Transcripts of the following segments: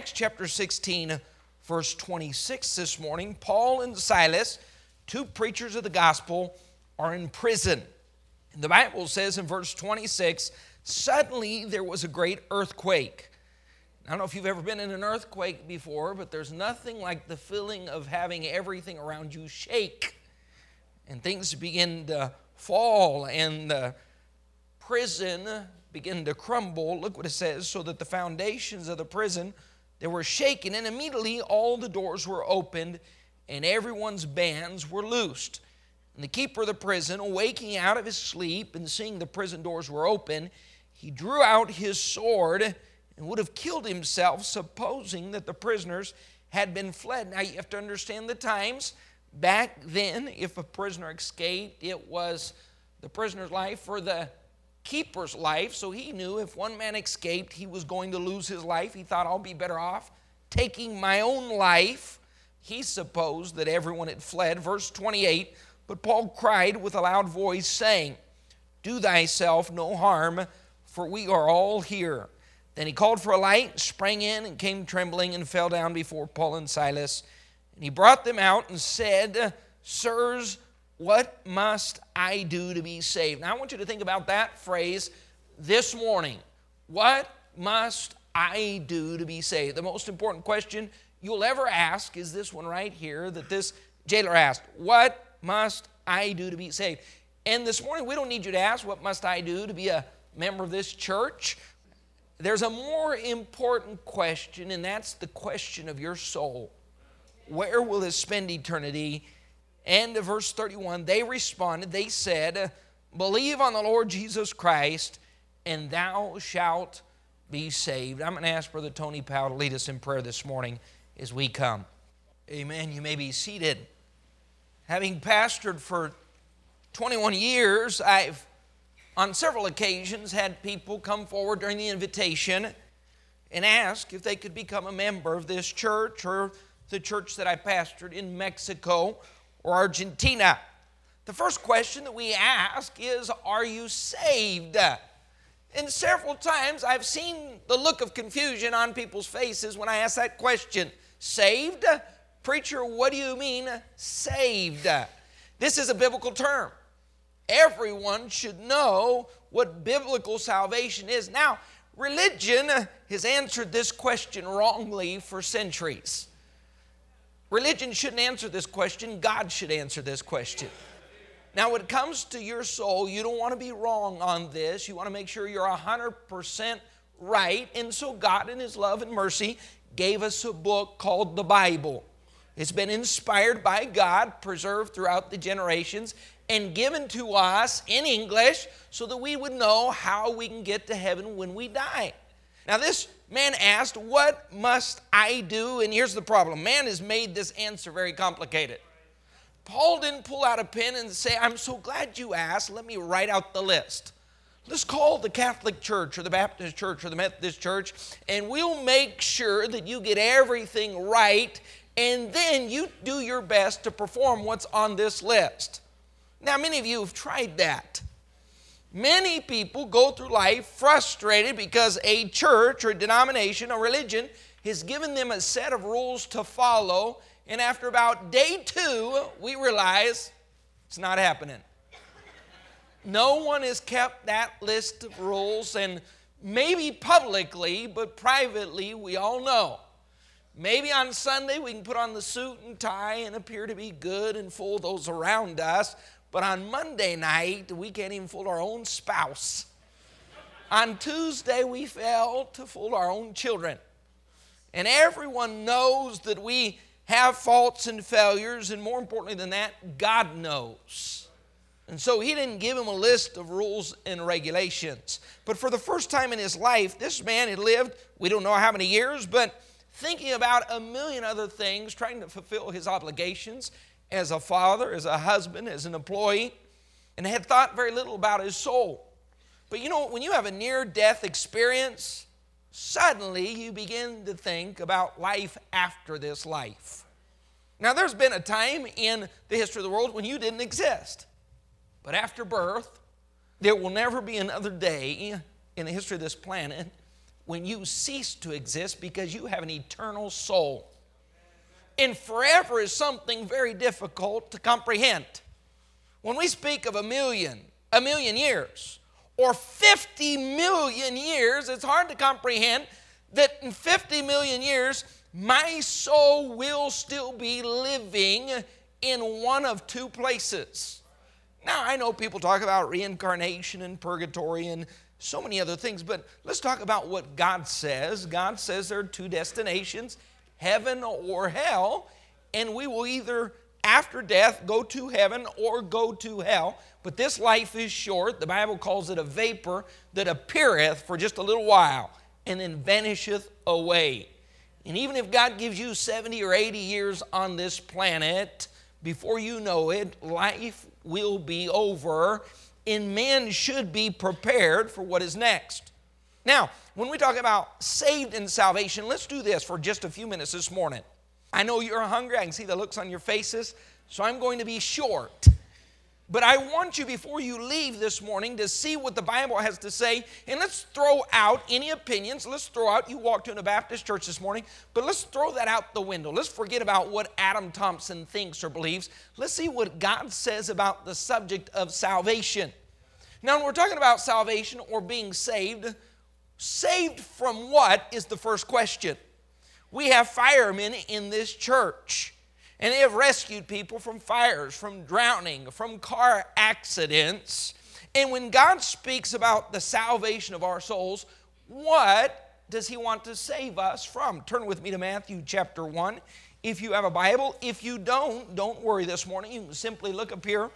Acts chapter 16, verse 26 this morning, Paul and Silas, two preachers of the gospel, are in prison. And the Bible says in verse 26 suddenly there was a great earthquake. I don't know if you've ever been in an earthquake before, but there's nothing like the feeling of having everything around you shake and things begin to fall and the prison begin to crumble. Look what it says so that the foundations of the prison they were shaken and immediately all the doors were opened and everyone's bands were loosed. And the keeper of the prison, waking out of his sleep and seeing the prison doors were open, he drew out his sword and would have killed himself, supposing that the prisoners had been fled. Now you have to understand the times. Back then, if a prisoner escaped, it was the prisoner's life or the keeper's life. So he knew if one man escaped, he was going to lose his life. He thought, I'll be better off taking my own life. He supposed that everyone had fled. Verse 28 But Paul cried with a loud voice, saying, Do thyself no harm, for we are all here. Then he called for a light, sprang in, and came trembling and fell down before Paul and Silas. And he brought them out and said, Sirs, what must I do to be saved? Now I want you to think about that phrase this morning. What must I do to be saved? The most important question you'll ever ask is this one right here that this jailer asked What must I do to be saved? And this morning, we don't need you to ask, What must I do to be a member of this church? There's a more important question, and that's the question of your soul. Where will it spend eternity? And verse 31, they responded, they said, Believe on the Lord Jesus Christ, and thou shalt be saved. I'm going to ask Brother Tony Powell to lead us in prayer this morning as we come. Amen. You may be seated. Having pastored for 21 years, I've on several occasions had people come forward during the invitation and ask if they could become a member of this church or the church that I pastored in Mexico or Argentina. The first question that we ask is Are you saved? And several times I've seen the look of confusion on people's faces when I ask that question Saved? Preacher, what do you mean saved? This is a biblical term. Everyone should know what biblical salvation is. Now, religion has answered this question wrongly for centuries. Religion shouldn't answer this question, God should answer this question. Now, when it comes to your soul, you don't want to be wrong on this. You want to make sure you're 100% right. And so, God, in His love and mercy, gave us a book called the Bible. It's been inspired by God, preserved throughout the generations, and given to us in English so that we would know how we can get to heaven when we die. Now, this man asked, What must I do? And here's the problem man has made this answer very complicated. Paul didn't pull out a pen and say, I'm so glad you asked. Let me write out the list. Let's call the Catholic Church or the Baptist Church or the Methodist Church, and we'll make sure that you get everything right, and then you do your best to perform what's on this list. Now, many of you have tried that. Many people go through life frustrated because a church or denomination or religion has given them a set of rules to follow, and after about day two, we realize it's not happening. No one has kept that list of rules, and maybe publicly, but privately, we all know. Maybe on Sunday we can put on the suit and tie and appear to be good and fool those around us, but on Monday night, we can't even fool our own spouse. on Tuesday, we fail to fool our own children. And everyone knows that we have faults and failures, and more importantly than that, God knows. And so he didn't give him a list of rules and regulations. But for the first time in his life, this man had lived, we don't know how many years, but thinking about a million other things, trying to fulfill his obligations as a father, as a husband, as an employee, and had thought very little about his soul. But you know, when you have a near death experience, suddenly you begin to think about life after this life. Now, there's been a time in the history of the world when you didn't exist. But after birth, there will never be another day in the history of this planet when you cease to exist because you have an eternal soul. And forever is something very difficult to comprehend. When we speak of a million, a million years, or 50 million years, it's hard to comprehend that in 50 million years, my soul will still be living in one of two places. Now, I know people talk about reincarnation and purgatory and so many other things, but let's talk about what God says. God says there are two destinations heaven or hell, and we will either after death go to heaven or go to hell. But this life is short. The Bible calls it a vapor that appeareth for just a little while and then vanisheth away. And even if God gives you 70 or 80 years on this planet, before you know it, life will be over, and men should be prepared for what is next. Now, when we talk about saved and salvation, let's do this for just a few minutes this morning. I know you're hungry, I can see the looks on your faces, so I'm going to be short. But I want you before you leave this morning to see what the Bible has to say. And let's throw out any opinions. Let's throw out, you walked to a Baptist church this morning, but let's throw that out the window. Let's forget about what Adam Thompson thinks or believes. Let's see what God says about the subject of salvation. Now, when we're talking about salvation or being saved, saved from what is the first question? We have firemen in this church. And they have rescued people from fires, from drowning, from car accidents. And when God speaks about the salvation of our souls, what does He want to save us from? Turn with me to Matthew chapter 1. If you have a Bible, if you don't, don't worry this morning. You can simply look up here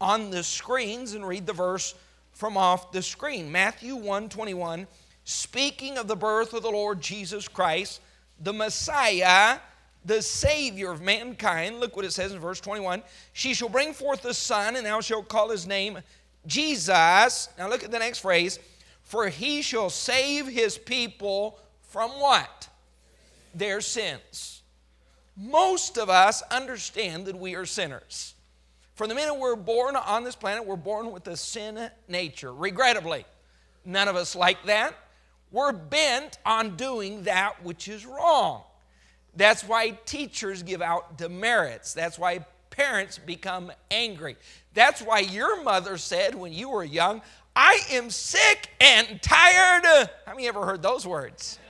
on the screens and read the verse from off the screen. Matthew 1 21, speaking of the birth of the Lord Jesus Christ, the Messiah the Savior of mankind. Look what it says in verse 21 She shall bring forth a son, and thou shalt call his name Jesus. Now look at the next phrase For he shall save his people from what? Their sins. Most of us understand that we are sinners. From the minute we're born on this planet, we're born with a sin nature. Regrettably, none of us like that. We're bent on doing that which is wrong. That's why teachers give out demerits. That's why parents become angry. That's why your mother said when you were young, I am sick and tired. How many ever heard those words?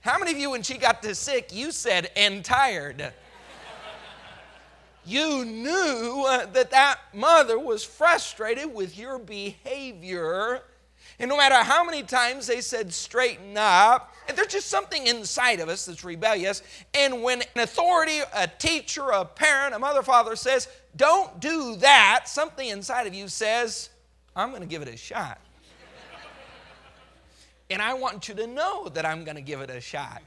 How many of you, when she got to sick, you said, and tired? you knew that that mother was frustrated with your behavior and no matter how many times they said, straighten up, there's just something inside of us that's rebellious. And when an authority, a teacher, a parent, a mother, father says, don't do that, something inside of you says, I'm going to give it a shot. and I want you to know that I'm going to give it a shot.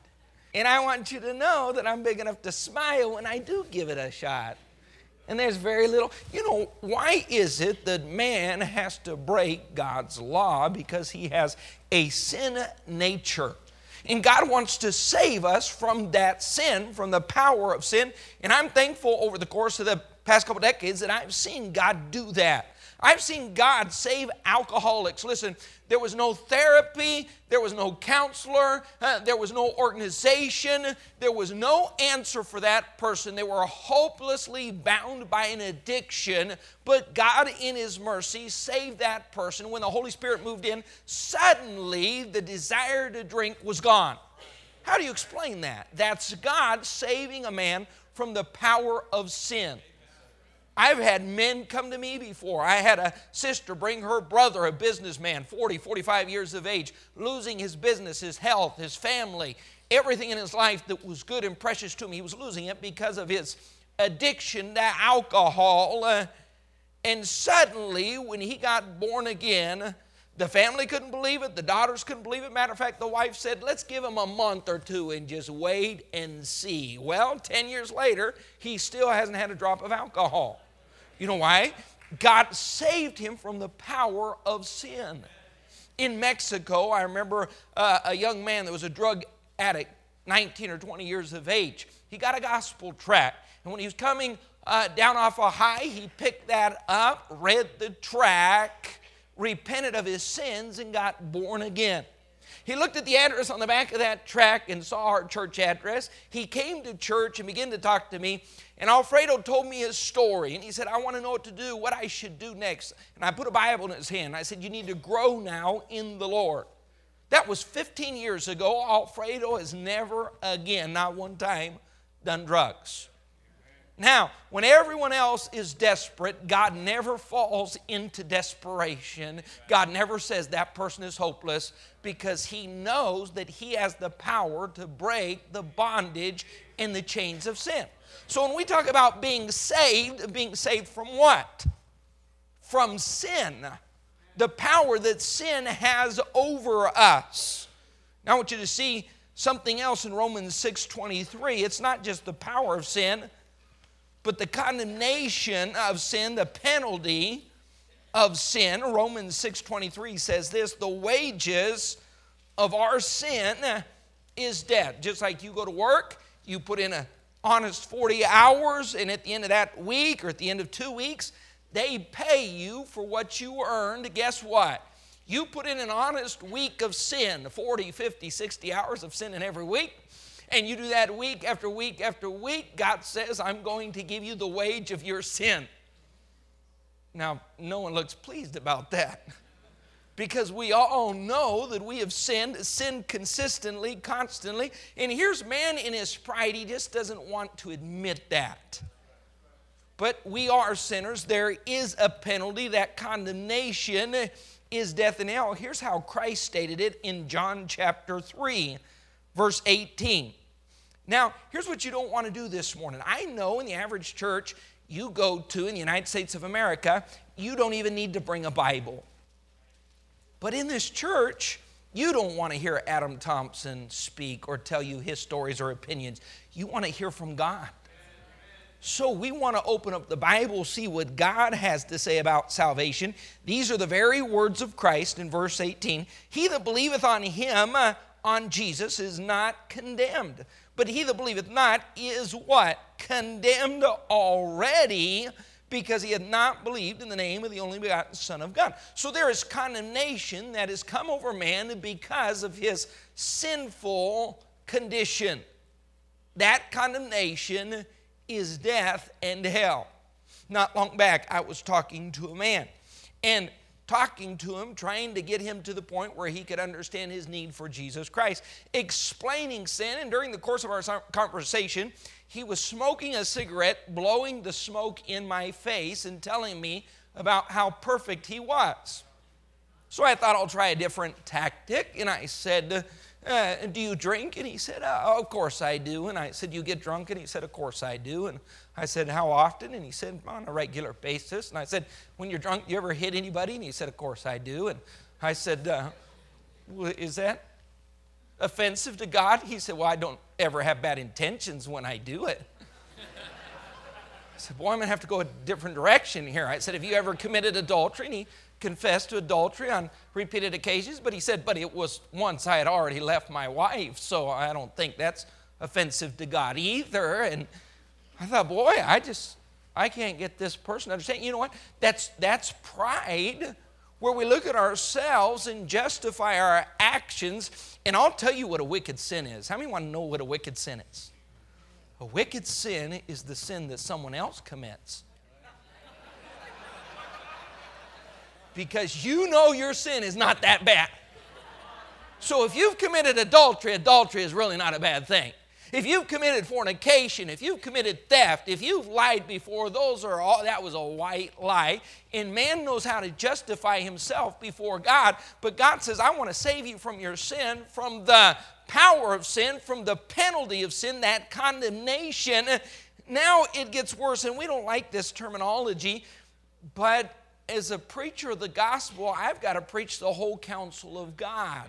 And I want you to know that I'm big enough to smile when I do give it a shot and there's very little. You know, why is it that man has to break God's law? Because he has a sin nature. And God wants to save us from that sin, from the power of sin. And I'm thankful over the course of the past couple decades that I've seen God do that. I've seen God save alcoholics. Listen, there was no therapy, there was no counselor, uh, there was no organization, there was no answer for that person. They were hopelessly bound by an addiction, but God, in His mercy, saved that person. When the Holy Spirit moved in, suddenly the desire to drink was gone. How do you explain that? That's God saving a man from the power of sin. I've had men come to me before. I had a sister bring her brother, a businessman, 40, 45 years of age, losing his business, his health, his family, everything in his life that was good and precious to him. He was losing it because of his addiction to alcohol. Uh, and suddenly, when he got born again, the family couldn't believe it. The daughters couldn't believe it. Matter of fact, the wife said, Let's give him a month or two and just wait and see. Well, 10 years later, he still hasn't had a drop of alcohol. You know why? God saved him from the power of sin. In Mexico, I remember uh, a young man that was a drug addict, 19 or 20 years of age. He got a gospel tract. And when he was coming uh, down off a high, he picked that up, read the tract, repented of his sins, and got born again. He looked at the address on the back of that track and saw our church address. He came to church and began to talk to me. And Alfredo told me his story. And he said, I want to know what to do, what I should do next. And I put a Bible in his hand. I said, You need to grow now in the Lord. That was 15 years ago. Alfredo has never again, not one time, done drugs. Now, when everyone else is desperate, God never falls into desperation. God never says that person is hopeless because He knows that He has the power to break the bondage and the chains of sin. So when we talk about being saved, being saved from what? From sin. The power that sin has over us. Now I want you to see something else in Romans 6:23. It's not just the power of sin, but the condemnation of sin, the penalty of sin. Romans 6:23 says this, the wages of our sin is death. Just like you go to work, you put in a honest 40 hours and at the end of that week or at the end of 2 weeks, they pay you for what you earned. Guess what? You put in an honest week of sin, 40, 50, 60 hours of sin in every week and you do that week after week after week, God says, I'm going to give you the wage of your sin. Now, no one looks pleased about that because we all know that we have sinned, sinned consistently, constantly. And here's man in his pride, he just doesn't want to admit that. But we are sinners. There is a penalty. That condemnation is death and hell. Here's how Christ stated it in John chapter 3, verse 18. Now, here's what you don't want to do this morning. I know in the average church you go to in the United States of America, you don't even need to bring a Bible. But in this church, you don't want to hear Adam Thompson speak or tell you his stories or opinions. You want to hear from God. So we want to open up the Bible, see what God has to say about salvation. These are the very words of Christ in verse 18. He that believeth on him, uh, on Jesus, is not condemned. But he that believeth not is what? Condemned already because he had not believed in the name of the only begotten Son of God. So there is condemnation that has come over man because of his sinful condition. That condemnation is death and hell. Not long back, I was talking to a man, and talking to him, trying to get him to the point where he could understand his need for Jesus Christ, explaining sin. And during the course of our conversation, he was smoking a cigarette, blowing the smoke in my face, and telling me about how perfect he was. So I thought I'll try a different tactic, and I said, uh, Do you drink? And he said, oh, Of course I do. And I said, You get drunk? And he said, Of course I do. And I said, How often? And he said, On a regular basis. And I said, When you're drunk, you ever hit anybody? And he said, Of course I do. And I said, uh, Is that offensive to God? He said, Well, I don't ever have bad intentions when I do it. I said, Boy, I'm going to have to go a different direction here. I said, Have you ever committed adultery? And he confessed to adultery on repeated occasions, but he said, But it was once I had already left my wife, so I don't think that's offensive to God either. And I thought, boy, I just, I can't get this person to understand. You know what? That's, that's pride where we look at ourselves and justify our actions. And I'll tell you what a wicked sin is. How many want to know what a wicked sin is? A wicked sin is the sin that someone else commits. Because you know your sin is not that bad. So if you've committed adultery, adultery is really not a bad thing. If you've committed fornication, if you've committed theft, if you've lied before, those are all, that was a white lie. And man knows how to justify himself before God. But God says, I want to save you from your sin, from the power of sin, from the penalty of sin, that condemnation. Now it gets worse, and we don't like this terminology, but as a preacher of the gospel, I've got to preach the whole counsel of God.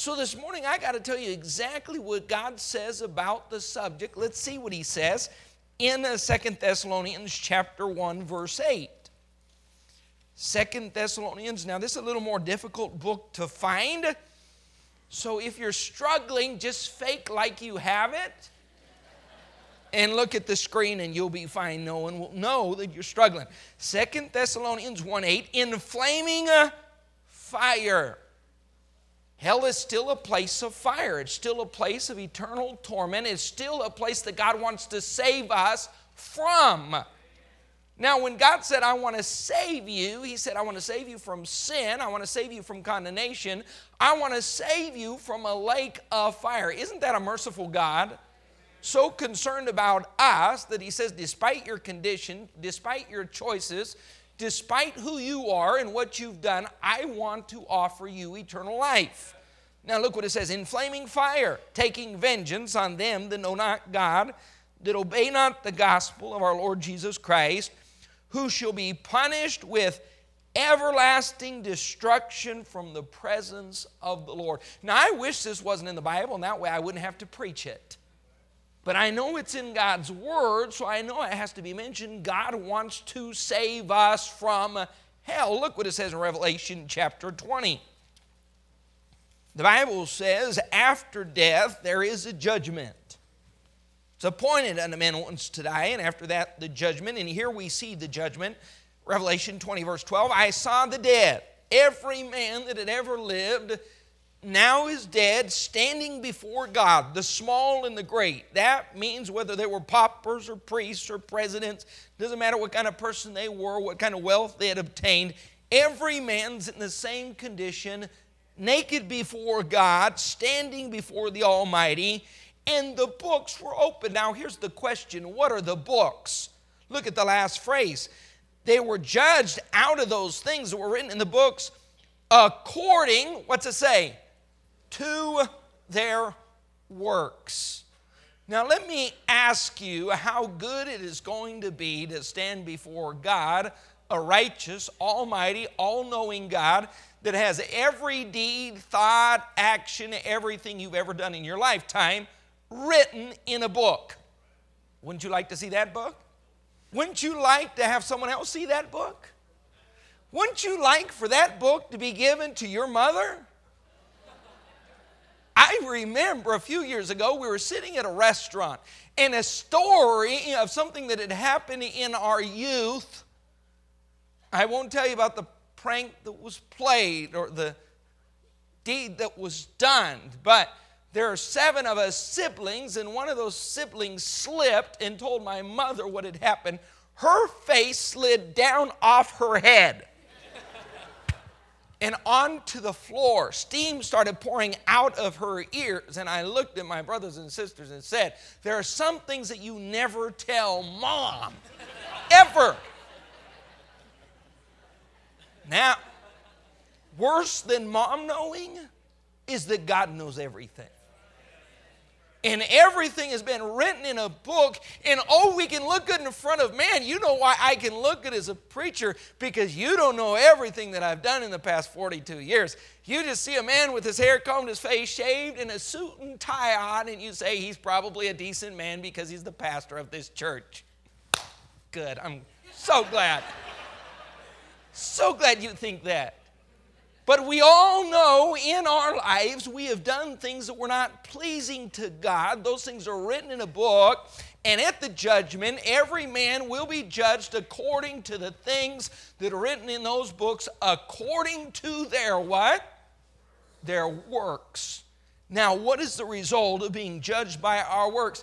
So this morning, I got to tell you exactly what God says about the subject. Let's see what He says in uh, Second Thessalonians chapter 1, verse 8. Second Thessalonians, now this is a little more difficult book to find. So if you're struggling, just fake like you have it and look at the screen and you'll be fine. No one will know that you're struggling. Second Thessalonians 1 8, inflaming uh, fire Hell is still a place of fire. It's still a place of eternal torment. It's still a place that God wants to save us from. Now, when God said, I want to save you, He said, I want to save you from sin. I want to save you from condemnation. I want to save you from a lake of fire. Isn't that a merciful God? So concerned about us that He says, despite your condition, despite your choices, despite who you are and what you've done, I want to offer you eternal life. Now, look what it says in flaming fire, taking vengeance on them that know not God, that obey not the gospel of our Lord Jesus Christ, who shall be punished with everlasting destruction from the presence of the Lord. Now, I wish this wasn't in the Bible, and that way I wouldn't have to preach it. But I know it's in God's Word, so I know it has to be mentioned. God wants to save us from hell. Look what it says in Revelation chapter 20. The Bible says, after death, there is a judgment. It's appointed unto men once to die, and after that, the judgment. And here we see the judgment. Revelation 20, verse 12 I saw the dead, every man that had ever lived now is dead, standing before God, the small and the great. That means whether they were paupers or priests or presidents, doesn't matter what kind of person they were, what kind of wealth they had obtained, every man's in the same condition, naked before God, standing before the Almighty, and the books were open. Now, here's the question what are the books? Look at the last phrase. They were judged out of those things that were written in the books according, what's it say? To their works. Now, let me ask you how good it is going to be to stand before God, a righteous, almighty, all knowing God that has every deed, thought, action, everything you've ever done in your lifetime written in a book. Wouldn't you like to see that book? Wouldn't you like to have someone else see that book? Wouldn't you like for that book to be given to your mother? I remember a few years ago, we were sitting at a restaurant, and a story of something that had happened in our youth. I won't tell you about the prank that was played or the deed that was done, but there are seven of us siblings, and one of those siblings slipped and told my mother what had happened. Her face slid down off her head and onto the floor. Steam started pouring out of her ears, and I looked at my brothers and sisters and said, There are some things that you never tell mom, ever. Now, worse than mom knowing is that God knows everything and everything has been written in a book and oh we can look good in front of man you know why i can look good as a preacher? Because you don't know everything that i've done in the past 42 years. You just see a man with his hair combed his face shaved and a suit and tie on and you say he's probably a decent man because he's the pastor of this church. Good i'm so glad. So glad you think that but we all know in our lives we have done things that were not pleasing to God. Those things are written in a book. And at the judgment, every man will be judged according to the things that are written in those books, according to their what? Their works. Now, what is the result of being judged by our works?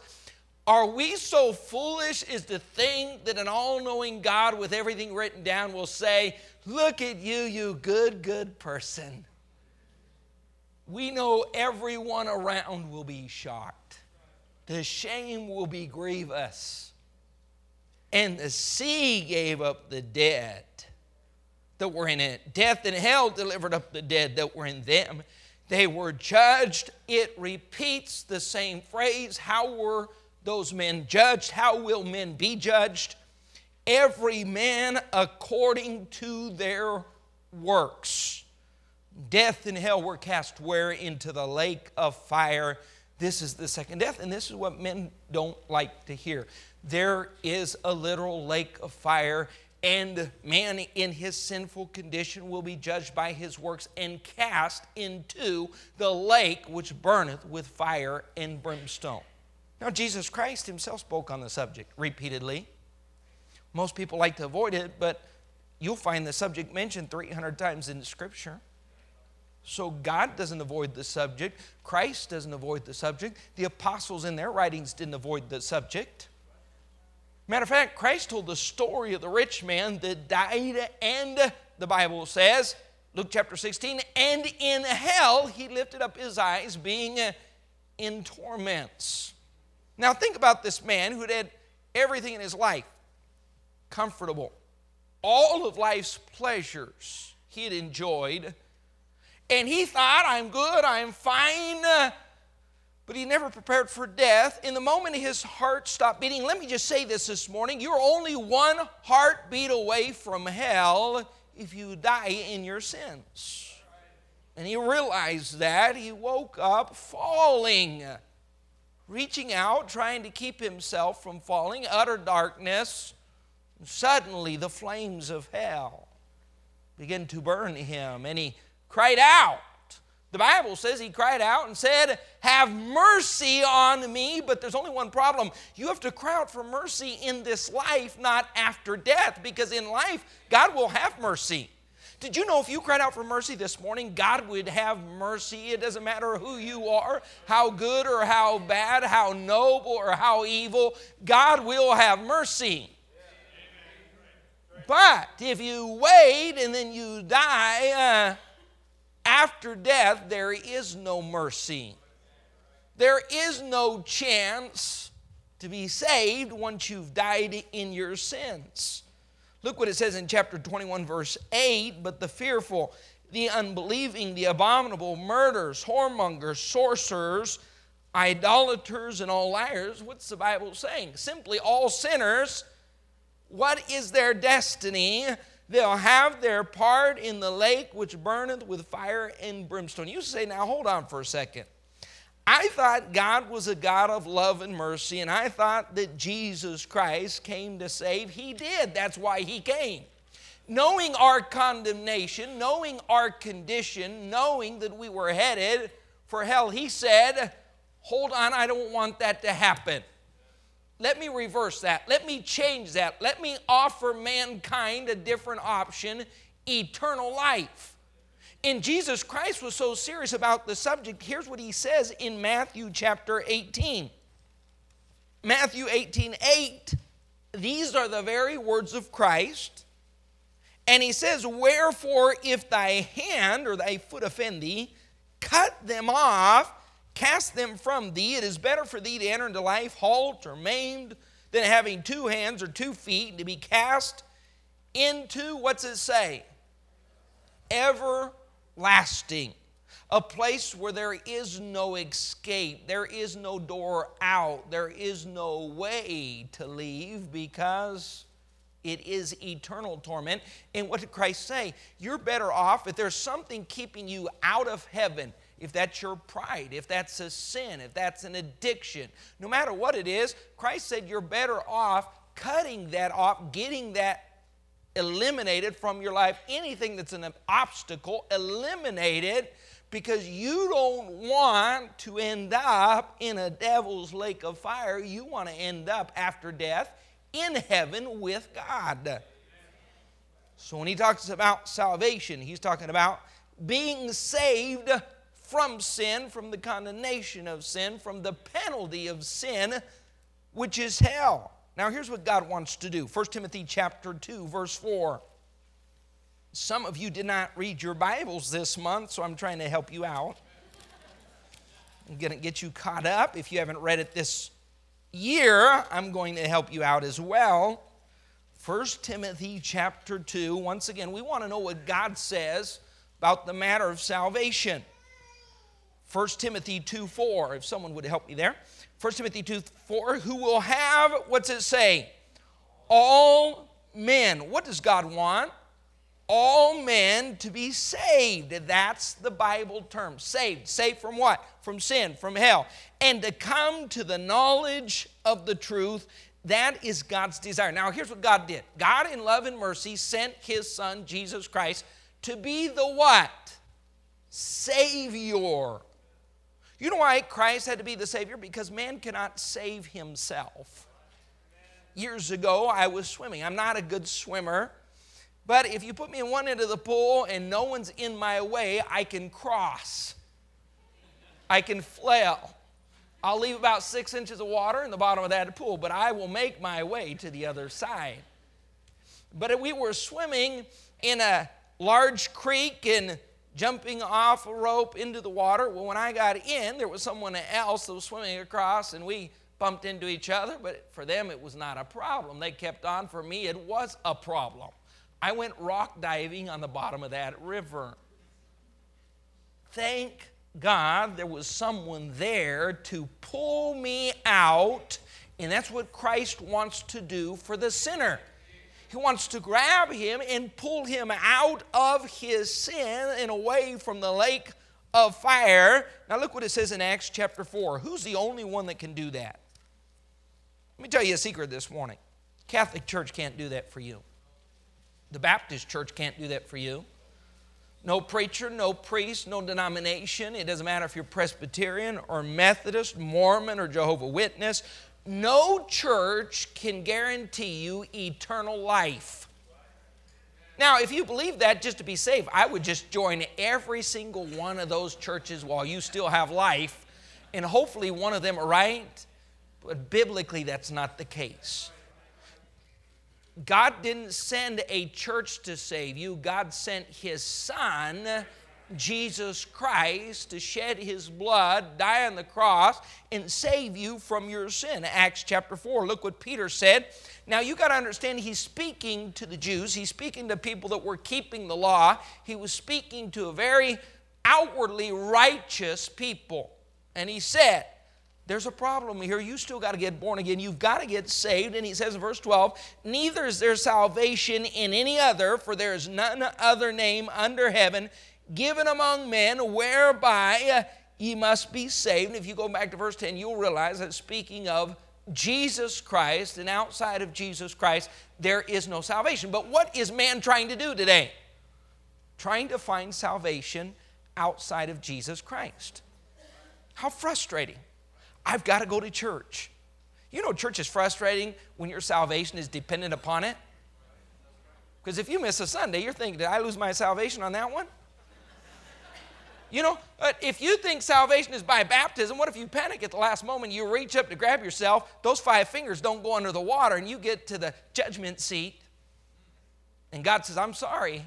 Are we so foolish as to think that an all knowing God with everything written down will say, Look at you, you good, good person. We know everyone around will be shocked. The shame will be grievous. And the sea gave up the dead that were in it. Death and hell delivered up the dead that were in them. They were judged. It repeats the same phrase. How were those men judged? How will men be judged? Every man according to their works. Death and hell were cast where? Into the lake of fire. This is the second death, and this is what men don't like to hear. There is a literal lake of fire, and man in his sinful condition will be judged by his works and cast into the lake which burneth with fire and brimstone. Now, Jesus Christ himself spoke on the subject repeatedly. Most people like to avoid it, but you'll find the subject mentioned 300 times in the Scripture. So God doesn't avoid the subject. Christ doesn't avoid the subject. The apostles in their writings didn't avoid the subject. Matter of fact, Christ told the story of the rich man that died, and the Bible says, Luke chapter 16, and in hell he lifted up his eyes, being in torments. Now, think about this man who had everything in his life comfortable, all of life's pleasures he had enjoyed, and he thought, I'm good, I'm fine. But he never prepared for death. In the moment his heart stopped beating, let me just say this this morning you're only one heartbeat away from hell if you die in your sins. And he realized that. He woke up falling, reaching out, trying to keep himself from falling, utter darkness. Suddenly, the flames of hell began to burn him, and he cried out. The Bible says he cried out and said, Have mercy on me. But there's only one problem. You have to cry out for mercy in this life, not after death, because in life, God will have mercy. Did you know if you cried out for mercy this morning, God would have mercy? It doesn't matter who you are, how good or how bad, how noble or how evil, God will have mercy. But if you wait and then you die, uh, after death, there is no mercy. There is no chance to be saved once you've died in your sins. Look what it says in chapter 21, verse 8 But the fearful, the unbelieving, the abominable, murderers, whoremongers, sorcerers, idolaters, and all liars. What's the Bible saying? Simply, all sinners. What is their destiny? They'll have their part in the lake which burneth with fire and brimstone. You say, now hold on for a second. I thought God was a God of love and mercy, and I thought that Jesus Christ came to save. He did. That's why He came. Knowing our condemnation, knowing our condition, knowing that we were headed for hell, He said, Hold on, I don't want that to happen. Let me reverse that. Let me change that. Let me offer mankind a different option eternal life. And Jesus Christ was so serious about the subject. Here's what he says in Matthew chapter 18. Matthew 18 8. These are the very words of Christ. And he says, Wherefore, if thy hand or thy foot offend thee, cut them off Cast them from thee. It is better for thee to enter into life halt or maimed than having two hands or two feet and to be cast into, what's it say? Everlasting. A place where there is no escape, there is no door out, there is no way to leave because it is eternal torment. And what did Christ say? You're better off if there's something keeping you out of heaven if that's your pride, if that's a sin, if that's an addiction, no matter what it is, Christ said you're better off cutting that off, getting that eliminated from your life. Anything that's an obstacle, eliminate it because you don't want to end up in a devil's lake of fire. You want to end up after death in heaven with God. So when he talks about salvation, he's talking about being saved from sin, from the condemnation of sin, from the penalty of sin, which is hell. Now here's what God wants to do. 1 Timothy chapter 2 verse 4. Some of you did not read your Bibles this month, so I'm trying to help you out. I'm going to get you caught up. If you haven't read it this year, I'm going to help you out as well. 1 Timothy chapter 2. Once again, we want to know what God says about the matter of salvation. 1 Timothy 2 4, if someone would help me there. 1 Timothy 2 4, who will have, what's it say? All men. What does God want? All men to be saved. That's the Bible term. Saved. Saved from what? From sin, from hell. And to come to the knowledge of the truth. That is God's desire. Now, here's what God did God, in love and mercy, sent His Son, Jesus Christ, to be the what? Savior you know why Christ had to be the Savior? Because man cannot save himself. Years ago, I was swimming. I'm not a good swimmer, But if you put me in one end of the pool and no one's in my way, I can cross. I can flail. I'll leave about six inches of water in the bottom of that pool, but I will make my way to the other side. But if we were swimming in a large creek and jumping off a rope into the water. Well, when I got in, there was someone else that was swimming across, and we bumped into each other, but for them it was not a problem. They kept on. For me, it was a problem. I went rock diving on the bottom of that river. Thank God there was someone there to pull me out, and that's what Christ wants to do for the sinner. He wants to grab him and pull him out of his sin and away from the lake of fire. Now, look what it says in Acts chapter 4. Who's the only one that can do that? Let me tell you a secret this morning. Catholic Church can't do that for you. The Baptist Church can't do that for you. No preacher, no priest, no denomination. It doesn't matter if you're Presbyterian or Methodist, Mormon, or Jehovah Witness. No church can guarantee you eternal life. Now, if you believe that just to be safe, I would just join every single one of those churches while you still have life, and hopefully one of them are right. But biblically, that's not the case. God didn't send a church to save you, God sent His Son, Jesus Christ, to shed His blood, die on the cross, and save you from your sin. Acts chapter 4, look what Peter said. Now you got to understand, he's speaking to the Jews, he's speaking to people that were keeping the law, he was speaking to a very outwardly righteous people. And he said, there's a problem here. You still got to get born again. You've got to get saved. And he says in verse 12, Neither is there salvation in any other, for there is none other name under heaven given among men whereby uh, ye must be saved. If you go back to verse 10, you'll realize that speaking of Jesus Christ and outside of Jesus Christ, there is no salvation. But what is man trying to do today? Trying to find salvation outside of Jesus Christ. How frustrating. I've got to go to church. You know, church is frustrating when your salvation is dependent upon it. Because if you miss a Sunday, you're thinking, did I lose my salvation on that one? You know, if you think salvation is by baptism, what if you panic at the last moment? You reach up to grab yourself, those five fingers don't go under the water, and you get to the judgment seat, and God says, I'm sorry,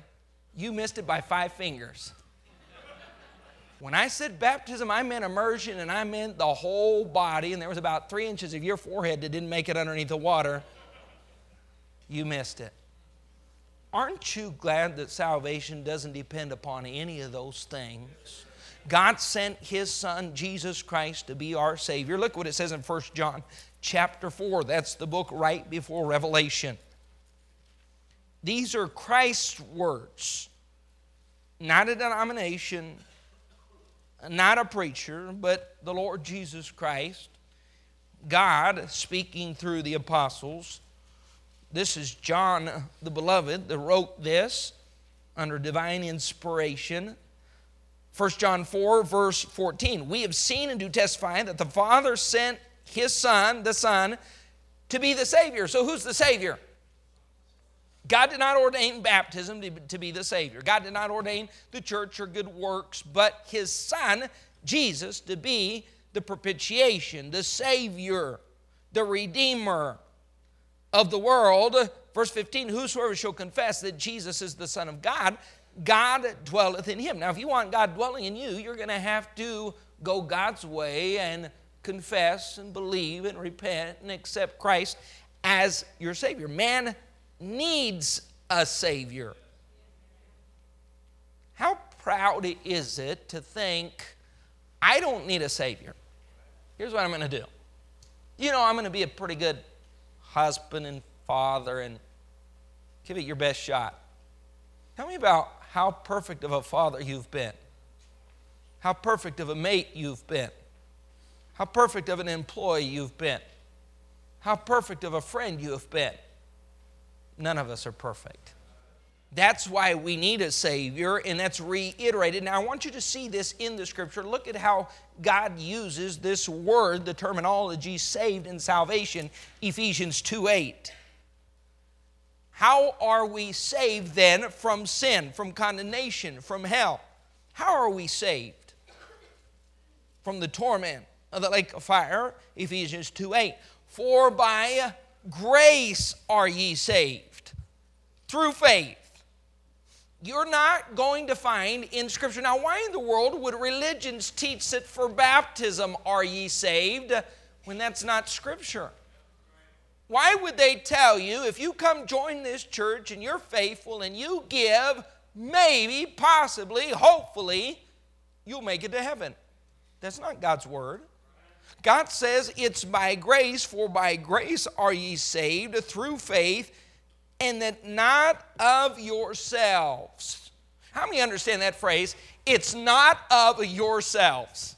you missed it by five fingers. When I said baptism, I meant immersion and I meant the whole body, and there was about three inches of your forehead that didn't make it underneath the water. You missed it. Aren't you glad that salvation doesn't depend upon any of those things? God sent his son Jesus Christ to be our savior. Look what it says in 1 John chapter 4. That's the book right before Revelation. These are Christ's words, not a denomination, not a preacher, but the Lord Jesus Christ, God speaking through the apostles. This is John the Beloved that wrote this under divine inspiration. 1 John 4, verse 14. We have seen and do testify that the Father sent his Son, the Son, to be the Savior. So who's the Savior? God did not ordain baptism to, be the Savior. God did not ordain the church or good works, but His Son, Jesus, to be the propitiation, the Savior, the Redeemer of the world. Verse 15 Whosoever shall confess that Jesus is the Son of God, God dwelleth in him. Now, if you want God dwelling in you, you're going to have to go God's way and confess and believe and repent and accept Christ as your Savior. Man needs a Savior. How proud is it to think, I don't need a Savior? Here's what I'm going to do. You know, I'm going to be a pretty good husband and father and give it your best shot. Tell me about how perfect of a father you've been, how perfect of a mate you've been, how perfect of an employee you've been, how perfect of a friend you have been. None of us are perfect. That's why we need a Savior, and that's reiterated. Now, I want you to see this in the Scripture. Look at how God uses this word, the terminology saved and salvation, Ephesians 2 8. How are we saved then from sin, from condemnation, from hell? How are we saved? From the torment of the lake of fire, Ephesians 2 8. For by grace are ye saved through faith. You're not going to find in Scripture. Now, why in the world would religions teach that for baptism are ye saved when that's not Scripture? Why would they tell you if you come join this church and you're faithful and you give, maybe, possibly, hopefully, you'll make it to heaven? That's not God's word. God says it's by grace, for by grace are ye saved through faith, and that not of yourselves. How many understand that phrase? It's not of yourselves.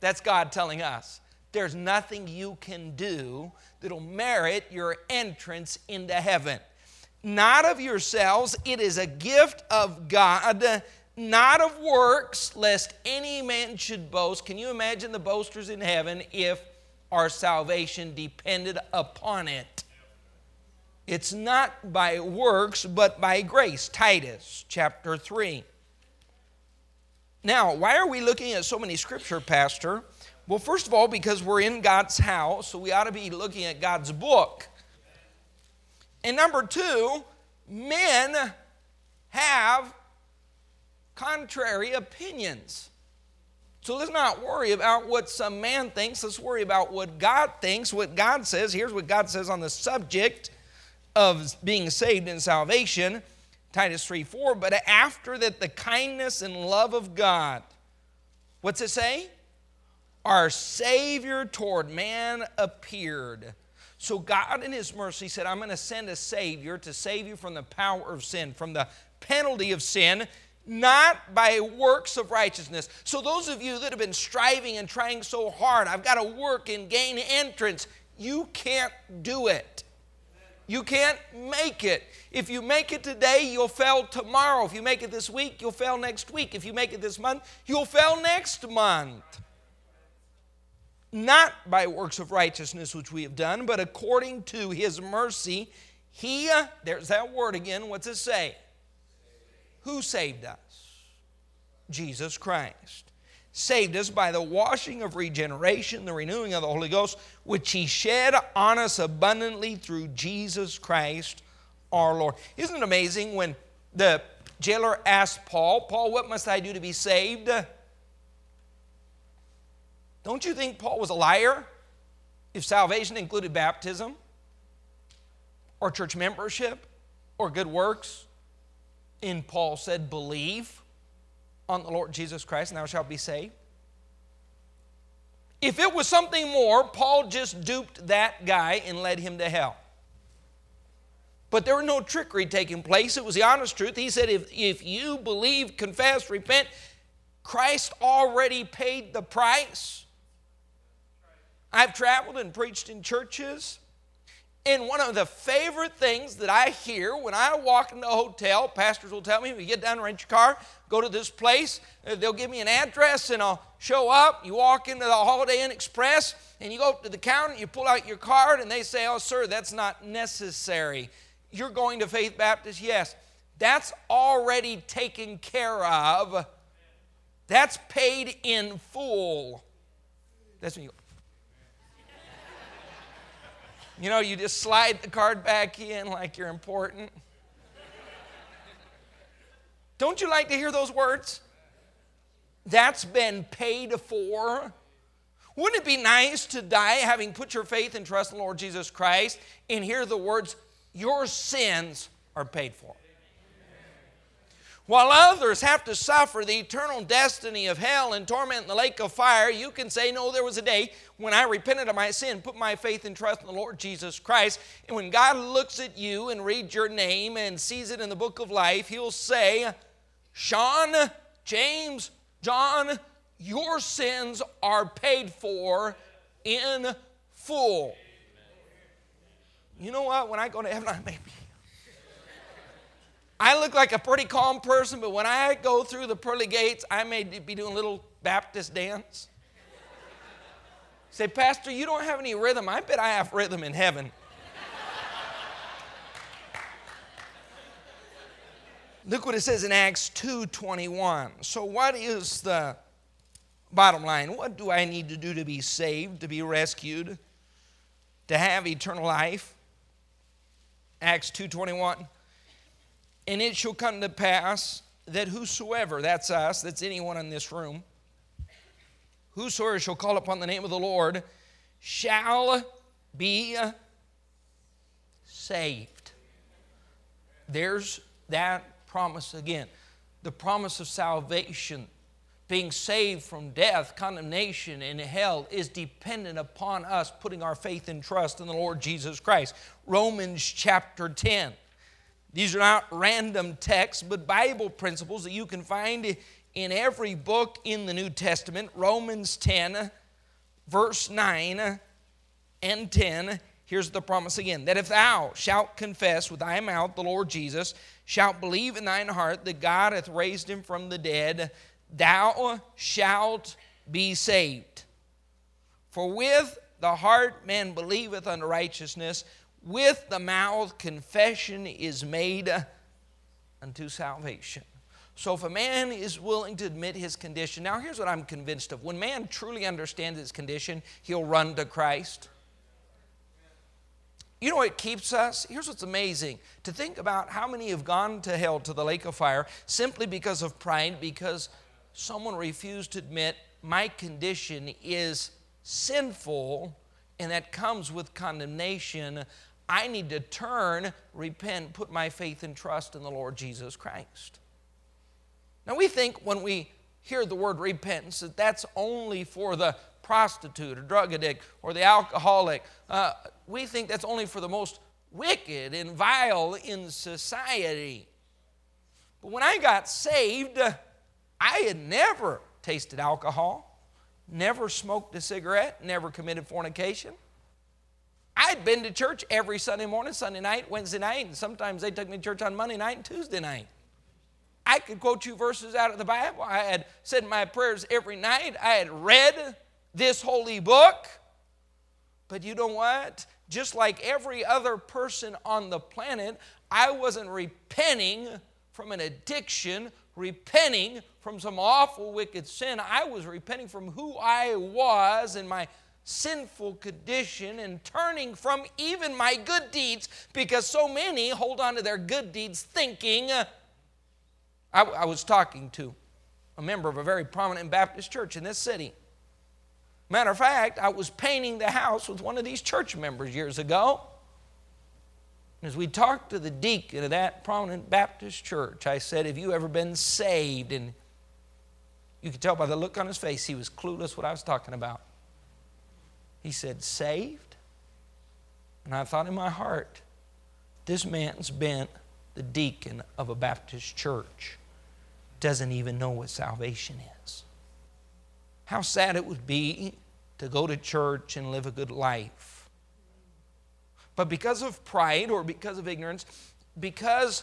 That's God telling us. There's nothing you can do that'll merit your entrance into heaven. Not of yourselves, it is a gift of God, not of works, lest any man should boast. Can you imagine the boasters in heaven if our salvation depended upon it? It's not by works, but by grace. Titus chapter 3. Now, why are we looking at so many scripture, Pastor? Well, first of all, because we're in God's house, so we ought to be looking at God's book. And number two, men have contrary opinions. So let's not worry about what some man thinks. Let's worry about what God thinks, what God says. Here's what God says on the subject of being saved in salvation Titus 3 4. But after that, the kindness and love of God, what's it say? our Savior toward man appeared. So God, in His mercy, said, I'm going to send a Savior to save you from the power of sin, from the penalty of sin, not by works of righteousness. So, those of you that have been striving and trying so hard, I've got to work and gain entrance, you can't do it. You can't make it. If you make it today, you'll fail tomorrow. If you make it this week, you'll fail next week. If you make it this month, you'll fail next month not by works of righteousness which we have done, but according to his mercy, he, there's that word again, what's it say? Who saved us? Jesus Christ. Saved us by the washing of regeneration, the renewing of the Holy Ghost, which he shed on us abundantly through Jesus Christ our Lord. Isn't it amazing when the jailer asked Paul, Paul, what must I do to be saved? Don't you think Paul was a liar if salvation included baptism or church membership or good works? And Paul said, Believe on the Lord Jesus Christ and thou shalt be saved. If it was something more, Paul just duped that guy and led him to hell. But there was no trickery taking place. It was the honest truth. He said, if, if you believe, confess, repent, Christ already paid the price. I've traveled and preached in churches. And one of the favorite things that I hear when I walk into a hotel, pastors will tell me, you get down, rent your car, go to this place, uh, they'll give me an address and I'll show up. You walk into the Holiday Inn Express and you go up to the counter, you pull out your card, and they say, Oh, sir, that's not necessary. You're going to Faith Baptist? Yes. That's already taken care of. That's paid in full. That's when you you know, you just slide the card back in like you're important. Don't you like to hear those words? That's been paid for. Wouldn't it be nice to die having put your faith and trust in Lord Jesus Christ and hear the words, Your sins are paid for? While others have to suffer the eternal destiny of hell and torment in the lake of fire, you can say, No, there was a day when I repented of my sin, put my faith and trust in the Lord Jesus Christ. And when God looks at you and reads your name and sees it in the book of life, He'll say, Sean, James, John, your sins are paid for in full. You know what? When I go to heaven, I may be I look like a pretty calm person, but when I go through the pearly gates, I may be doing a little Baptist dance. Say, Pastor, you don't have any rhythm. I bet I have rhythm in heaven. Look what it says in Acts 2:21. So what is the bottom line? What do I need to do to be saved, to be rescued, to have eternal life? Acts 2:21. And it shall come to pass that whosoever, that's us, that's anyone in this room, whosoever shall call upon the name of the Lord shall be saved. There's that promise again. The promise of salvation, being saved from death, condemnation, and hell, is dependent upon us putting our faith and trust in the Lord Jesus Christ. Romans chapter 10. These are not random texts, but Bible principles that you can find in every book in the New Testament. Romans 10, verse 9 and 10. Here's the promise again that if thou shalt confess with thy mouth the Lord Jesus, shalt believe in thine heart that God hath raised him from the dead, thou shalt be saved. For with the heart man believeth unto righteousness with the mouth confession is made unto salvation. So if a man is willing to admit his condition, now here's what I'm convinced of. When man truly understands his condition, he'll run to Christ. You know what keeps us? Here's what's amazing to think about how many have gone to hell, to the lake of fire, simply because of pride, because someone refused to admit my condition is sinful and that comes with condemnation. I need to turn, repent, put my faith and trust in the Lord Jesus Christ. Now, we think when we hear the word repentance that that's only for the prostitute or drug addict or the alcoholic. Uh, we think that's only for the most wicked and vile in society. But when I got saved, I had never tasted alcohol, never smoked a cigarette, never committed fornication. I'd been to church every Sunday morning, Sunday night, Wednesday night, and sometimes they took me to church on Monday night and Tuesday night. I could quote you verses out of the Bible. I had said my prayers every night. I had read this holy book. But you know what? Just like every other person on the planet, I wasn't repenting from an addiction, repenting from some awful wicked sin. I was repenting from who I was and my sinful condition and turning from even my good deeds because so many hold on to their good deeds thinking. Uh, I, I was talking to a member of a very prominent Baptist church in this city. Matter of fact, I was painting the house with one of these church members years ago. As we talked to the deacon of that prominent Baptist church, I said, Have you ever been saved? And you could tell by the look on his face, he was clueless what I was talking about. He said, Saved? And I thought in my heart, this man's been the deacon of a Baptist church, doesn't even know what salvation is. How sad it would be to go to church and live a good life. But because of pride or because of ignorance, because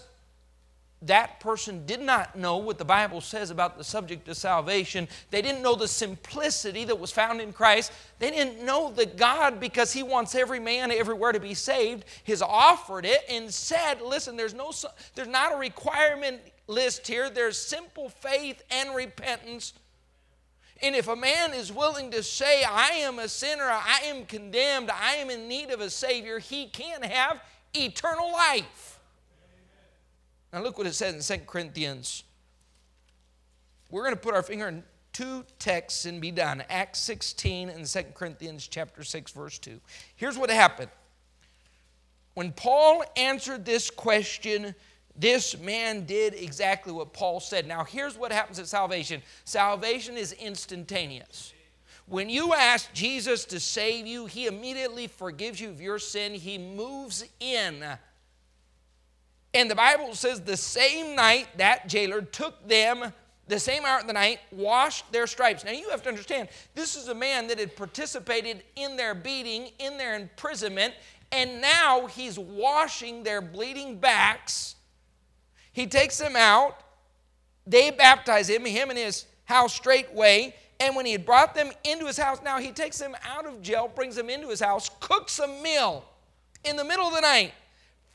that person did not know what the Bible says about the subject of salvation. They didn't know the simplicity that was found in Christ. They didn't know that God, because He wants every man everywhere to be saved, has offered it and said, listen, there's, no, there's not a requirement list here. There's simple faith and repentance. And if a man is willing to say, I am a sinner, I am condemned, I am in need of a Savior, he can have eternal life. Now look what it says in 2 Corinthians. We're going to put our finger in two texts and be done. Acts 16 and 2 Corinthians chapter 6 verse 2. Here's what happened. When Paul answered this question, this man did exactly what Paul said. Now, here's what happens at salvation salvation is instantaneous. When you ask Jesus to save you, he immediately forgives you of your sin. He moves in and the Bible says the same night that jailer took them, the same hour of the night, washed their stripes. Now you have to understand, this is a man that had participated in their beating, in their imprisonment, and now he's washing their bleeding backs. He takes them out. They baptize him, him and his house straightway. And when he had brought them into his house, now he takes them out of jail, brings them into his house, cooks a meal in the middle of the night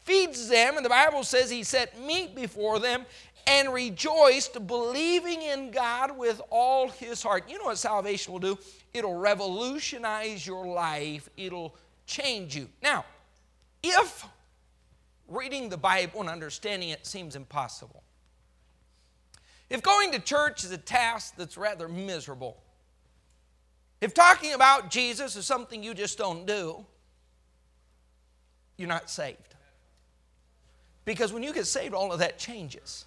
feeds them, and the Bible says he set meat before them, and rejoiced, believing in God with all his heart. You know what salvation will do? It'll revolutionize your life, it'll change you. Now, if reading the Bible and understanding it seems impossible, if going to church is a task that's rather miserable, if talking about Jesus is something you just don't do, you're not saved. Because when you get saved, all of that changes.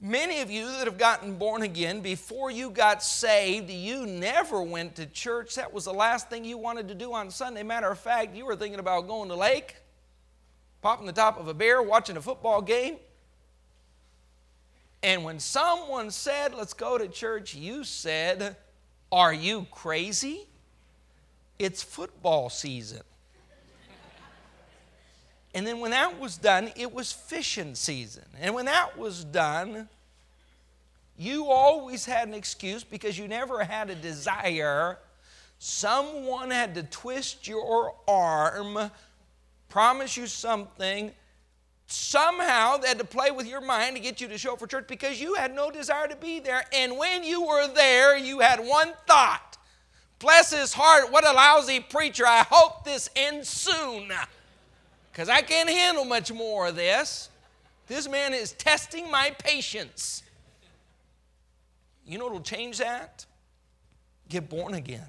Many of you that have gotten born again, before you got saved, you never went to church. That was the last thing you wanted to do on Sunday. Matter of fact, you were thinking about going to lake, popping the top of a bear, watching a football game. And when someone said, Let's go to church, you said, Are you crazy? It's football season. And then when that was done, it was fishing season. And when that was done, you always had an excuse because you never had a desire. Someone had to twist your arm, promise you something. Somehow they had to play with your mind to get you to show up for church because you had no desire to be there. And when you were there, you had one thought Bless his heart, what a lousy preacher. I hope this ends soon because I can't handle much more of this. This man is testing my patience. You know what'll change that? Get born again.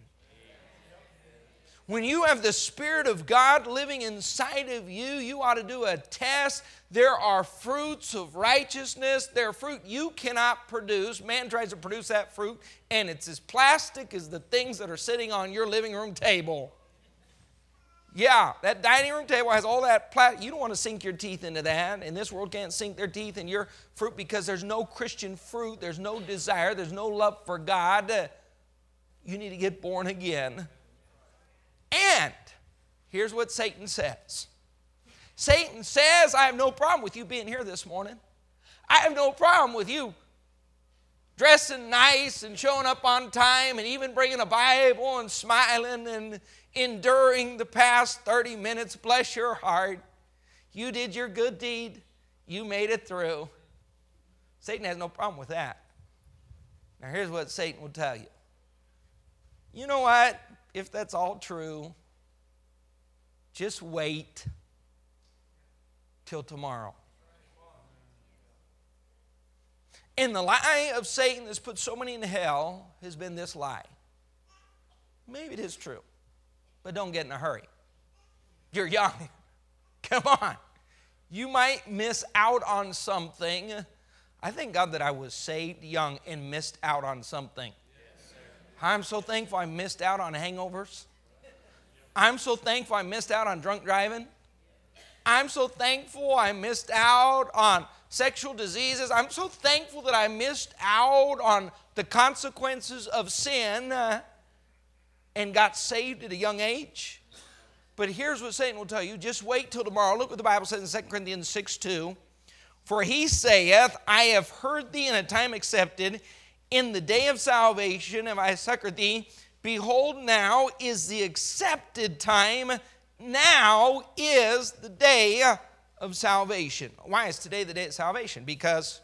When you have the Spirit of God living inside of you, you ought to do a test. There are fruits of righteousness. There are fruit you cannot produce. Man tries to produce that fruit, and it's as plastic as the things that are sitting on your living room table. Yeah, that dining room table has all that plastic. You don't want to sink your teeth into that. And this world can't sink their teeth in your fruit because there's no Christian fruit. There's no desire. There's no love for God. You need to get born again. And here's what Satan says Satan says, I have no problem with you being here this morning. I have no problem with you dressing nice and showing up on time and even bringing a Bible and smiling and enduring the past 30 minutes. Bless your heart. You did your good deed, you made it through. Satan has no problem with that. Now, here's what Satan will tell you. You know what? If that's all true, just wait till tomorrow. And the lie of Satan that's put so many in hell has been this lie. Maybe it is true but don't get in a hurry. You're young. Come on. You might miss out on something. I thank God that I was saved young and missed out on something. I'm so thankful I missed out on hangovers. I'm so thankful I missed out on drunk driving. I'm so thankful I missed out on sexual diseases. I'm so thankful that I missed out on the consequences of sin and got saved at a young age. But here's what Satan will tell you just wait till tomorrow. Look what the Bible says in 2 Corinthians 6 2. For he saith, I have heard thee in a time accepted, in the day of salvation have I succored thee. Behold, now is the accepted time, now is the day of salvation. Why is today the day of salvation? Because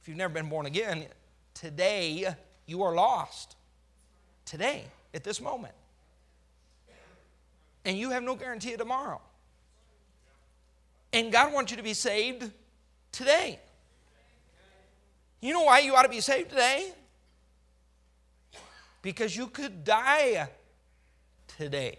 if you've never been born again, today you are lost. Today at this moment. And you have no guarantee of tomorrow. And God wants you to be saved today. You know why you ought to be saved today? Because you could die today.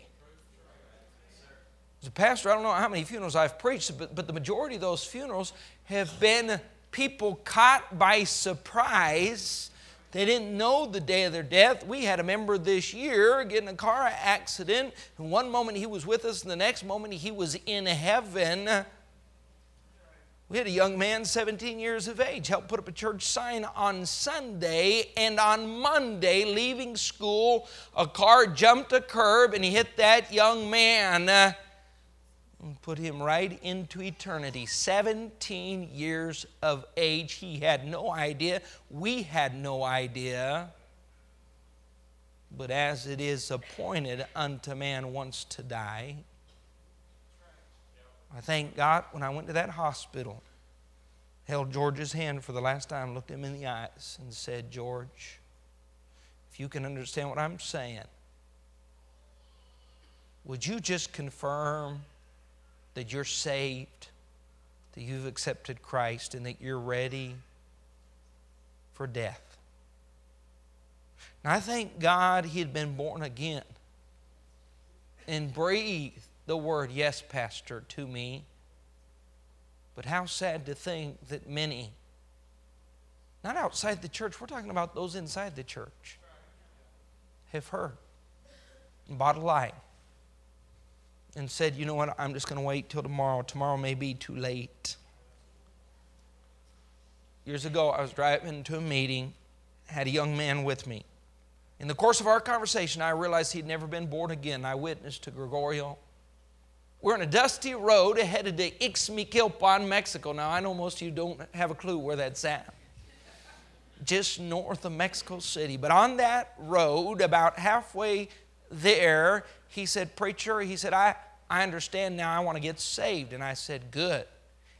As a pastor, I don't know how many funerals I've preached, but, but the majority of those funerals have been people caught by surprise they didn't know the day of their death. We had a member this year get in a car accident. And one moment he was with us, and the next moment he was in heaven. We had a young man, 17 years of age, help put up a church sign on Sunday, and on Monday, leaving school, a car jumped a curb and he hit that young man and put him right into eternity. 17 years of age. He had no idea. We had no idea. But as it is appointed unto man once to die, I thank God when I went to that hospital. held George's hand for the last time, looked him in the eyes, and said, George, if you can understand what I'm saying, would you just confirm that you're saved, that you've accepted Christ, and that you're ready for death? And I thank God he had been born again and breathed the word, Yes, Pastor, to me. But how sad to think that many, not outside the church, we're talking about those inside the church, have heard and bought a lie and said, you know what, I'm just going to wait till tomorrow. Tomorrow may be too late. Years ago, I was driving to a meeting, had a young man with me. In the course of our conversation, I realized he'd never been born again. I witnessed to Gregorio we're on a dusty road headed to Ixmiquilpan, Mexico. Now, I know most of you don't have a clue where that's at. Just north of Mexico City. But on that road, about halfway there, he said, Preacher, he said, I, I understand now I want to get saved. And I said, Good.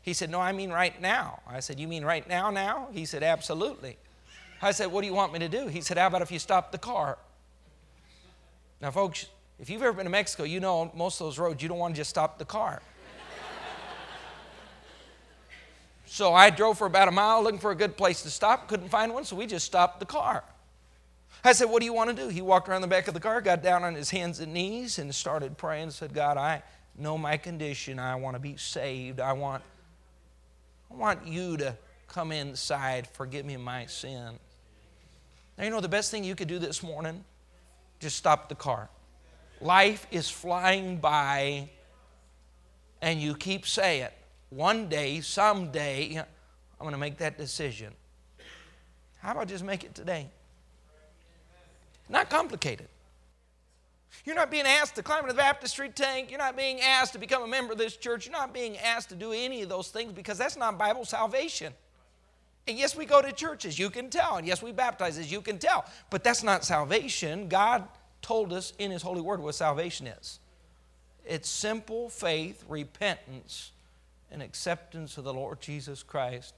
He said, No, I mean right now. I said, You mean right now, now? He said, Absolutely. I said, What do you want me to do? He said, How about if you stop the car? Now, folks, if you've ever been to Mexico, you know most of those roads, you don't want to just stop the car. so I drove for about a mile looking for a good place to stop, couldn't find one, so we just stopped the car. I said, What do you want to do? He walked around the back of the car, got down on his hands and knees, and started praying and said, God, I know my condition. I want to be saved. I want, I want you to come inside, forgive me my sin. Now, you know the best thing you could do this morning? Just stop the car. Life is flying by, and you keep saying, one day, someday, I'm going to make that decision. How about just make it today? Not complicated. You're not being asked to climb into the baptistry tank. You're not being asked to become a member of this church. You're not being asked to do any of those things because that's not Bible salvation. And yes, we go to churches, you can tell. And yes, we baptize, as you can tell. But that's not salvation. God told us in His holy word what salvation is it's simple faith, repentance, and acceptance of the Lord Jesus Christ,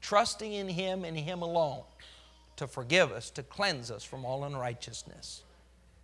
trusting in Him and Him alone to forgive us, to cleanse us from all unrighteousness.